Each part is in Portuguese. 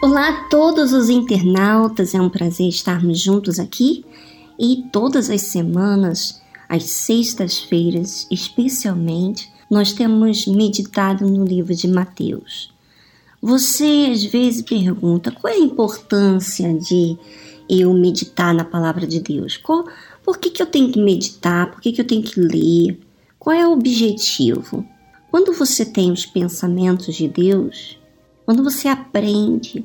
Olá a todos os internautas, é um prazer estarmos juntos aqui e todas as semanas, às sextas-feiras especialmente, nós temos meditado no livro de Mateus. Você às vezes pergunta qual é a importância de eu meditar na palavra de Deus? Qual, por que, que eu tenho que meditar? Por que, que eu tenho que ler? Qual é o objetivo? Quando você tem os pensamentos de Deus, quando você aprende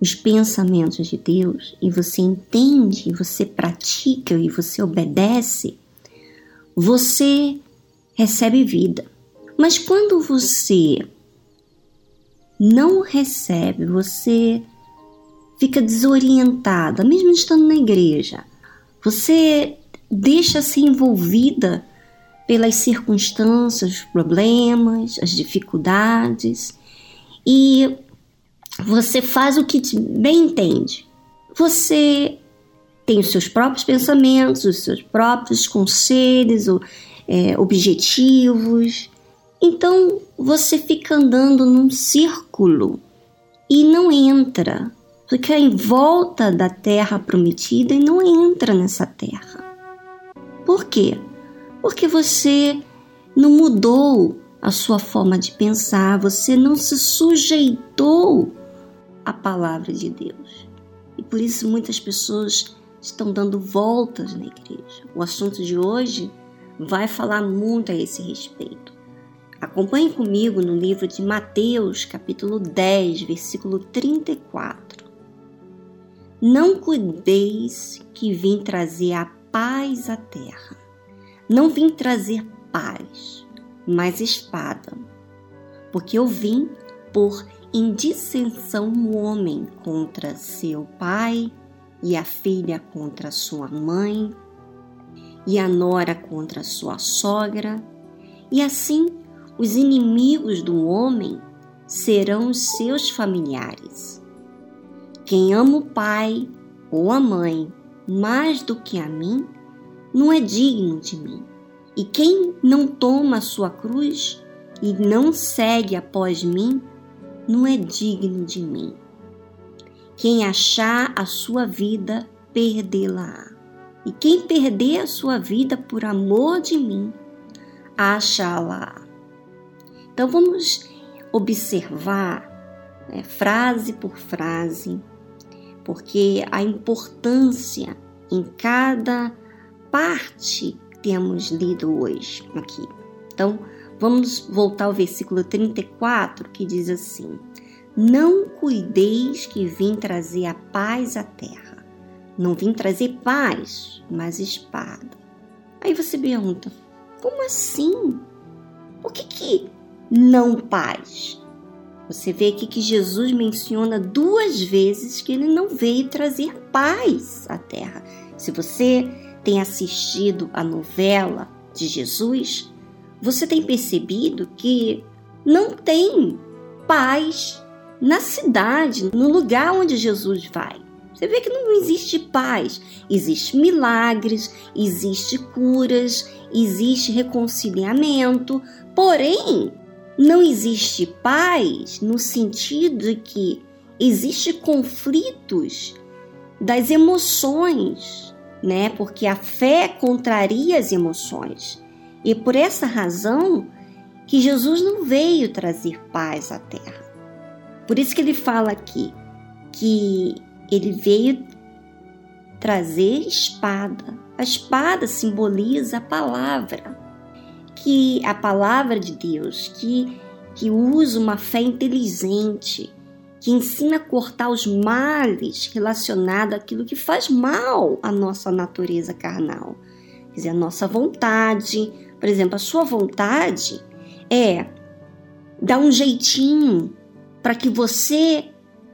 os pensamentos de Deus e você entende, você pratica e você obedece, você recebe vida. Mas quando você não recebe, você fica desorientada, mesmo estando na igreja. Você deixa-se envolvida pelas circunstâncias, os problemas, as dificuldades e você faz o que bem entende. Você tem os seus próprios pensamentos, os seus próprios conselhos, é, objetivos. Então você fica andando num círculo e não entra, fica em volta da terra prometida e não entra nessa terra. Por quê? Porque você não mudou a sua forma de pensar, você não se sujeitou à palavra de Deus. E por isso muitas pessoas estão dando voltas na igreja. O assunto de hoje vai falar muito a esse respeito. Acompanhe comigo no livro de Mateus, capítulo 10, versículo 34. Não cuideis que vim trazer a paz à terra. Não vim trazer paz, mais espada, porque eu vim por indissensão o homem contra seu pai, e a filha contra sua mãe, e a nora contra sua sogra, e assim os inimigos do homem serão os seus familiares. Quem ama o pai ou a mãe mais do que a mim, não é digno de mim. E quem não toma a sua cruz e não segue após mim, não é digno de mim. Quem achar a sua vida, perdê-la. E quem perder a sua vida por amor de mim, achá-la. Então vamos observar né, frase por frase, porque a importância em cada parte temos lido hoje aqui. Então, vamos voltar ao versículo 34 que diz assim: Não cuideis que vim trazer a paz à terra. Não vim trazer paz, mas espada. Aí você pergunta: como assim? Por que, que não paz? Você vê aqui que Jesus menciona duas vezes que ele não veio trazer paz à terra. Se você tem assistido a novela de Jesus, você tem percebido que não tem paz na cidade, no lugar onde Jesus vai. Você vê que não existe paz. Existe milagres, existe curas, existe reconciliamento, porém não existe paz no sentido de que existe conflitos das emoções, né? Porque a fé contraria as emoções. E por essa razão que Jesus não veio trazer paz à terra. Por isso que ele fala aqui que ele veio trazer espada. A espada simboliza a palavra, que a palavra de Deus, que, que usa uma fé inteligente, que ensina a cortar os males relacionados àquilo que faz mal à nossa natureza carnal. Quer dizer, a nossa vontade, por exemplo, a sua vontade é dar um jeitinho para que você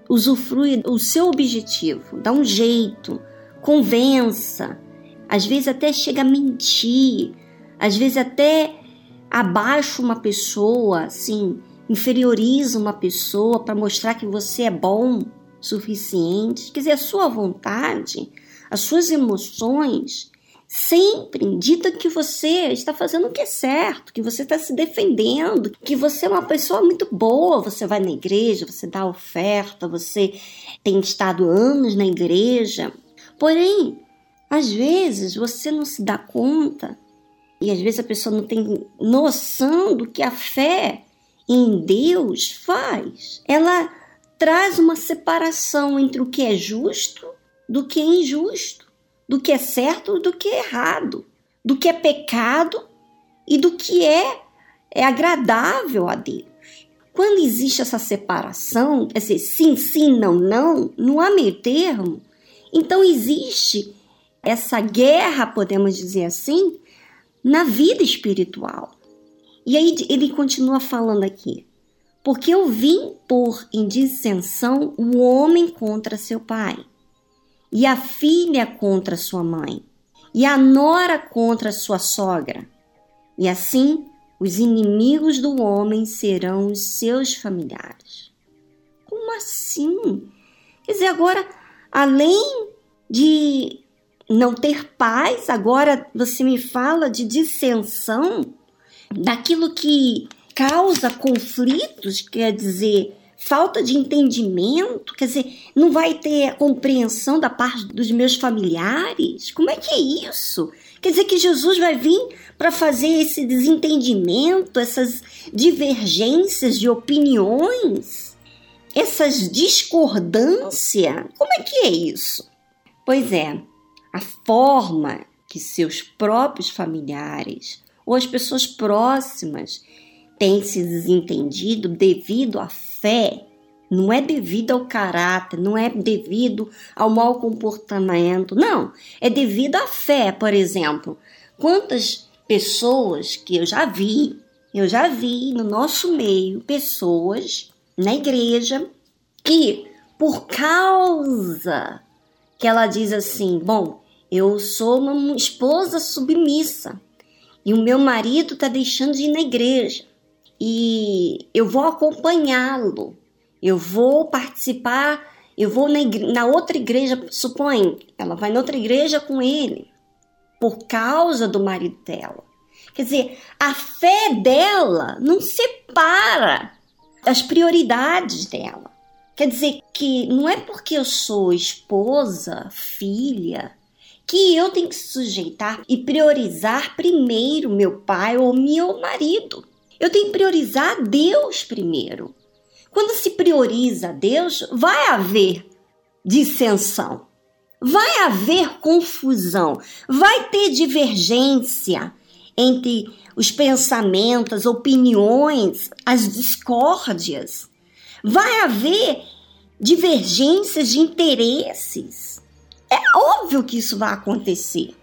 usufrua o seu objetivo, dá um jeito, convença, às vezes até chega a mentir, às vezes até abaixa uma pessoa, assim, inferioriza uma pessoa para mostrar que você é bom suficiente. Quer dizer, a sua vontade, as suas emoções sempre dita que você está fazendo o que é certo, que você está se defendendo, que você é uma pessoa muito boa, você vai na igreja, você dá oferta, você tem estado anos na igreja. Porém, às vezes você não se dá conta e às vezes a pessoa não tem noção do que a fé em Deus faz. Ela traz uma separação entre o que é justo do que é injusto do que é certo do que é errado, do que é pecado e do que é, é agradável a Deus. Quando existe essa separação, quer dizer, sim, sim, não, não, não há meio termo, então existe essa guerra, podemos dizer assim, na vida espiritual. E aí ele continua falando aqui. Porque eu vim pôr em dissensão o homem contra seu pai e a filha contra sua mãe, e a nora contra sua sogra. E assim os inimigos do homem serão os seus familiares. Como assim? Quer dizer, agora, além de não ter paz, agora você me fala de dissensão, daquilo que causa conflitos, quer dizer, falta de entendimento, quer dizer, não vai ter compreensão da parte dos meus familiares? Como é que é isso? Quer dizer que Jesus vai vir para fazer esse desentendimento, essas divergências de opiniões, essas discordâncias? Como é que é isso? Pois é, a forma que seus próprios familiares ou as pessoas próximas têm se desentendido devido à fé, não é devido ao caráter, não é devido ao mau comportamento, não, é devido à fé, por exemplo. Quantas pessoas que eu já vi, eu já vi no nosso meio pessoas na igreja que por causa que ela diz assim, bom, eu sou uma esposa submissa e o meu marido está deixando de ir na igreja e eu vou acompanhá-lo, eu vou participar, eu vou na, na outra igreja, supõe, ela vai na outra igreja com ele, por causa do marido dela. Quer dizer, a fé dela não separa as prioridades dela. Quer dizer que não é porque eu sou esposa, filha, que eu tenho que sujeitar e priorizar primeiro meu pai ou meu marido. Eu tenho que priorizar Deus primeiro. Quando se prioriza Deus, vai haver dissensão, vai haver confusão, vai ter divergência entre os pensamentos, as opiniões, as discórdias. Vai haver divergências de interesses. É óbvio que isso vai acontecer.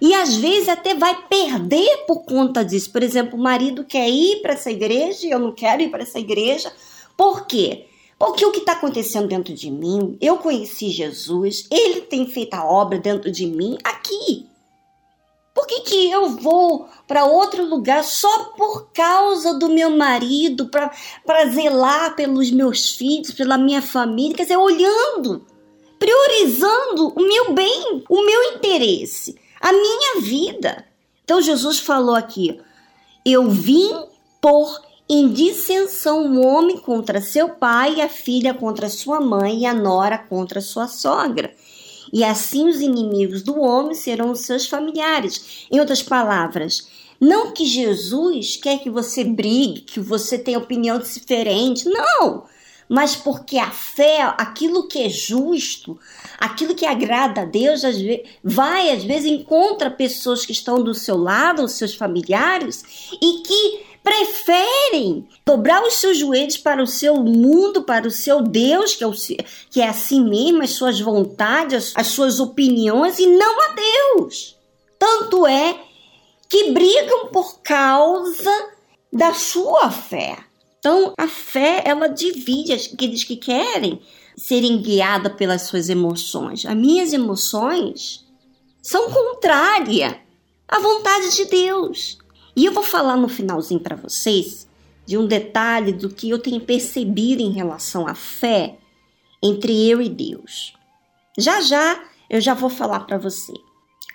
E às vezes até vai perder por conta disso. Por exemplo, o marido quer ir para essa igreja e eu não quero ir para essa igreja. Por quê? Porque o que está acontecendo dentro de mim, eu conheci Jesus, ele tem feito a obra dentro de mim aqui. Por que, que eu vou para outro lugar só por causa do meu marido, para zelar pelos meus filhos, pela minha família? Quer dizer, olhando, priorizando o meu bem, o meu interesse a minha vida. Então Jesus falou aqui: Eu vim por em dissensão o homem contra seu pai, a filha contra sua mãe e a nora contra sua sogra. E assim os inimigos do homem serão os seus familiares. Em outras palavras, não que Jesus quer que você brigue, que você tenha opinião diferente. Não! Mas porque a fé, aquilo que é justo, aquilo que agrada a Deus, às vezes, vai às vezes encontra pessoas que estão do seu lado, os seus familiares, e que preferem dobrar os seus joelhos para o seu mundo, para o seu Deus, que é, o, que é assim mesmo, as suas vontades, as suas opiniões, e não a Deus. Tanto é que brigam por causa da sua fé. Então, a fé, ela divide aqueles que querem serem guiados pelas suas emoções. As minhas emoções são contrárias à vontade de Deus. E eu vou falar no finalzinho para vocês de um detalhe do que eu tenho percebido em relação à fé entre eu e Deus. Já já eu já vou falar para você.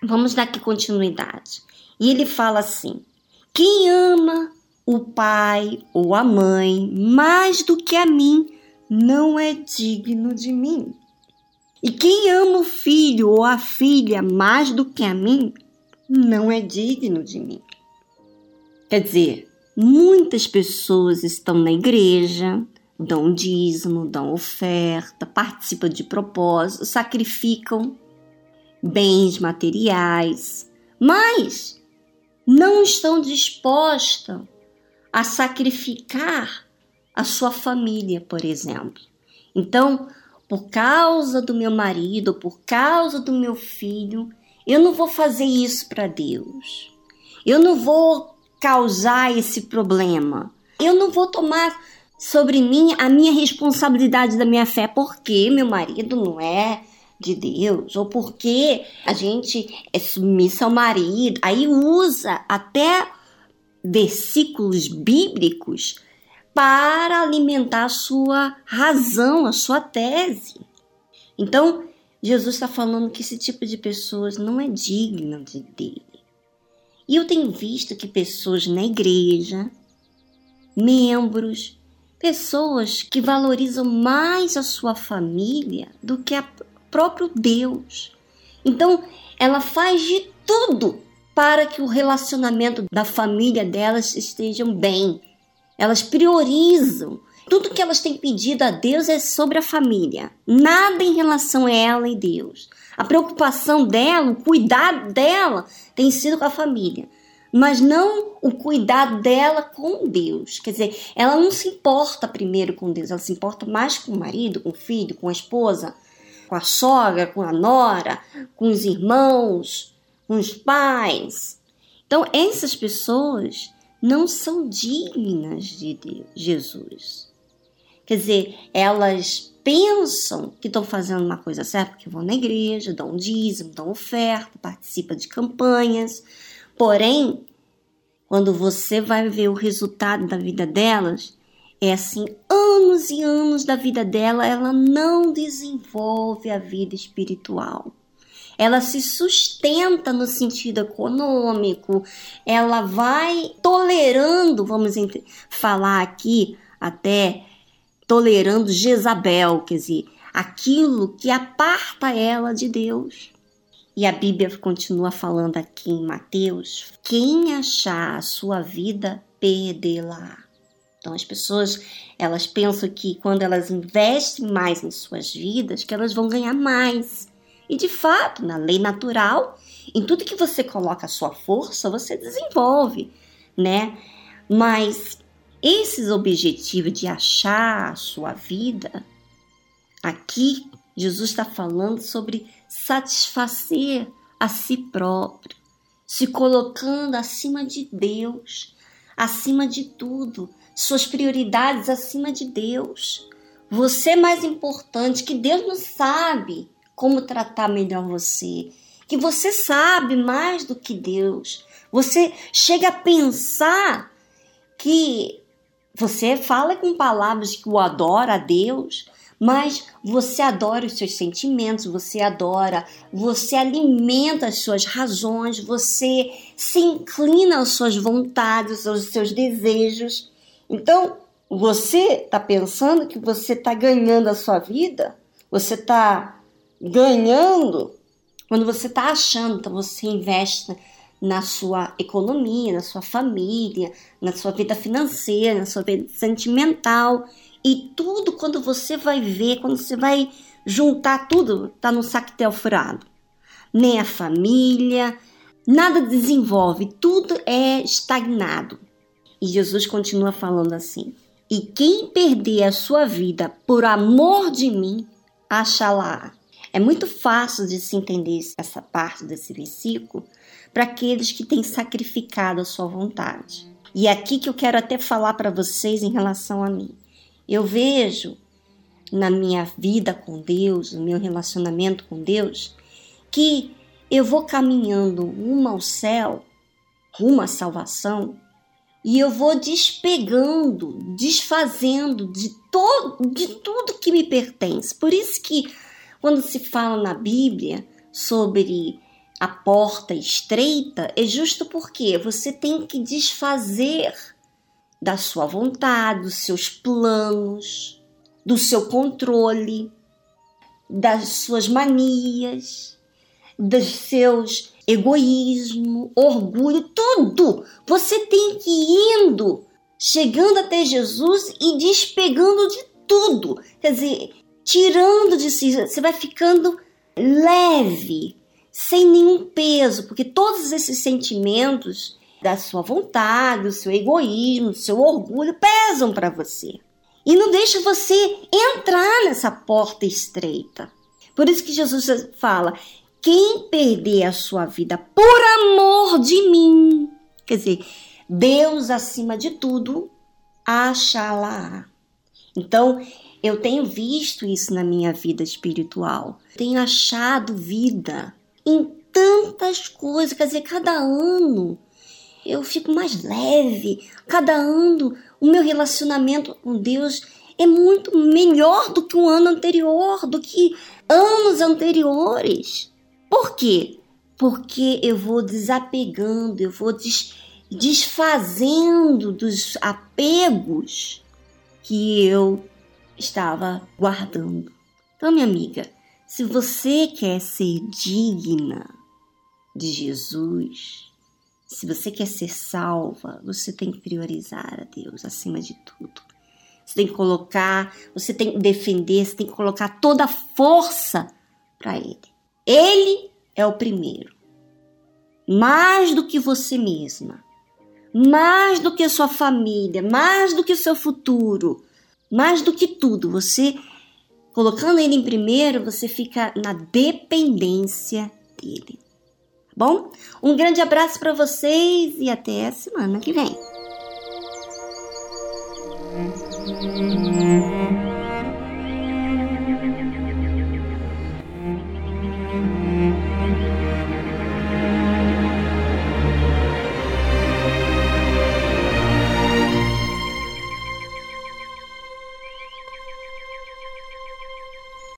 vamos dar aqui continuidade. E ele fala assim: quem ama o pai ou a mãe mais do que a mim não é digno de mim. E quem ama o filho ou a filha mais do que a mim não é digno de mim. Quer dizer, muitas pessoas estão na igreja, dão dízimo, dão oferta, participam de propósito, sacrificam bens materiais, mas não estão dispostas a sacrificar a sua família, por exemplo. Então, por causa do meu marido, por causa do meu filho, eu não vou fazer isso para Deus. Eu não vou causar esse problema. Eu não vou tomar sobre mim a minha responsabilidade da minha fé porque meu marido não é de Deus ou porque a gente é submissa ao marido. Aí usa até versículos bíblicos para alimentar a sua razão, a sua tese. Então, Jesus está falando que esse tipo de pessoas não é digno de dele. E eu tenho visto que pessoas na igreja, membros, pessoas que valorizam mais a sua família do que a próprio Deus. Então, ela faz de tudo para que o relacionamento da família delas estejam bem. Elas priorizam. Tudo que elas têm pedido a Deus é sobre a família, nada em relação a ela e Deus. A preocupação dela, o cuidado dela tem sido com a família, mas não o cuidado dela com Deus. Quer dizer, ela não se importa primeiro com Deus, ela se importa mais com o marido, com o filho, com a esposa, com a sogra, com a nora, com os irmãos, os pais. Então, essas pessoas não são dignas de Deus, Jesus. Quer dizer, elas pensam que estão fazendo uma coisa certa, porque vão na igreja, dão dízimo, dão oferta, participam de campanhas. Porém, quando você vai ver o resultado da vida delas, é assim, anos e anos da vida dela, ela não desenvolve a vida espiritual. Ela se sustenta no sentido econômico, ela vai tolerando, vamos falar aqui até tolerando Jezabel, quer dizer, aquilo que aparta ela de Deus. E a Bíblia continua falando aqui em Mateus: quem achar a sua vida, perdê-la. Então as pessoas, elas pensam que quando elas investem mais em suas vidas, que elas vão ganhar mais. E de fato, na lei natural, em tudo que você coloca a sua força, você desenvolve, né? Mas esses objetivos de achar a sua vida, aqui Jesus está falando sobre satisfazer a si próprio, se colocando acima de Deus, acima de tudo, suas prioridades acima de Deus. Você é mais importante, que Deus não sabe como tratar melhor você, que você sabe mais do que Deus. Você chega a pensar que você fala com palavras que o adora a Deus, mas você adora os seus sentimentos, você adora, você alimenta as suas razões, você se inclina às suas vontades, aos seus desejos. Então, você está pensando que você está ganhando a sua vida? Você está ganhando quando você está achando, então você investe na sua economia, na sua família, na sua vida financeira, na sua vida sentimental e tudo quando você vai ver, quando você vai juntar tudo, tá no saquetel furado. Nem a família, nada desenvolve, tudo é estagnado. E Jesus continua falando assim: E quem perder a sua vida por amor de mim, achará. É muito fácil de se entender essa parte desse versículo para aqueles que têm sacrificado a sua vontade. E é aqui que eu quero até falar para vocês em relação a mim. Eu vejo na minha vida com Deus, no meu relacionamento com Deus, que eu vou caminhando rumo ao céu, rumo à salvação, e eu vou despegando, desfazendo de todo, de tudo que me pertence. Por isso que quando se fala na Bíblia sobre a porta estreita é justo porque você tem que desfazer da sua vontade, dos seus planos, do seu controle, das suas manias, dos seus egoísmo, orgulho, tudo. Você tem que ir indo, chegando até Jesus e despegando de tudo. Quer dizer, tirando de si, você vai ficando leve, sem nenhum peso, porque todos esses sentimentos da sua vontade, do seu egoísmo, do seu orgulho pesam para você. E não deixa você entrar nessa porta estreita. Por isso que Jesus fala: quem perder a sua vida por amor de mim, quer dizer, Deus acima de tudo, achará. Então, eu tenho visto isso na minha vida espiritual. Tenho achado vida em tantas coisas, quer dizer, cada ano eu fico mais leve. Cada ano o meu relacionamento com Deus é muito melhor do que o ano anterior, do que anos anteriores. Por quê? Porque eu vou desapegando, eu vou des desfazendo dos apegos que eu estava guardando. Então, minha amiga, se você quer ser digna de Jesus, se você quer ser salva, você tem que priorizar a Deus acima de tudo. Você tem que colocar, você tem que defender, você tem que colocar toda a força para Ele. Ele é o primeiro. Mais do que você mesma, mais do que a sua família, mais do que o seu futuro, mais do que tudo, você colocando ele em primeiro, você fica na dependência dele bom? Um grande abraço para vocês e até a semana que vem.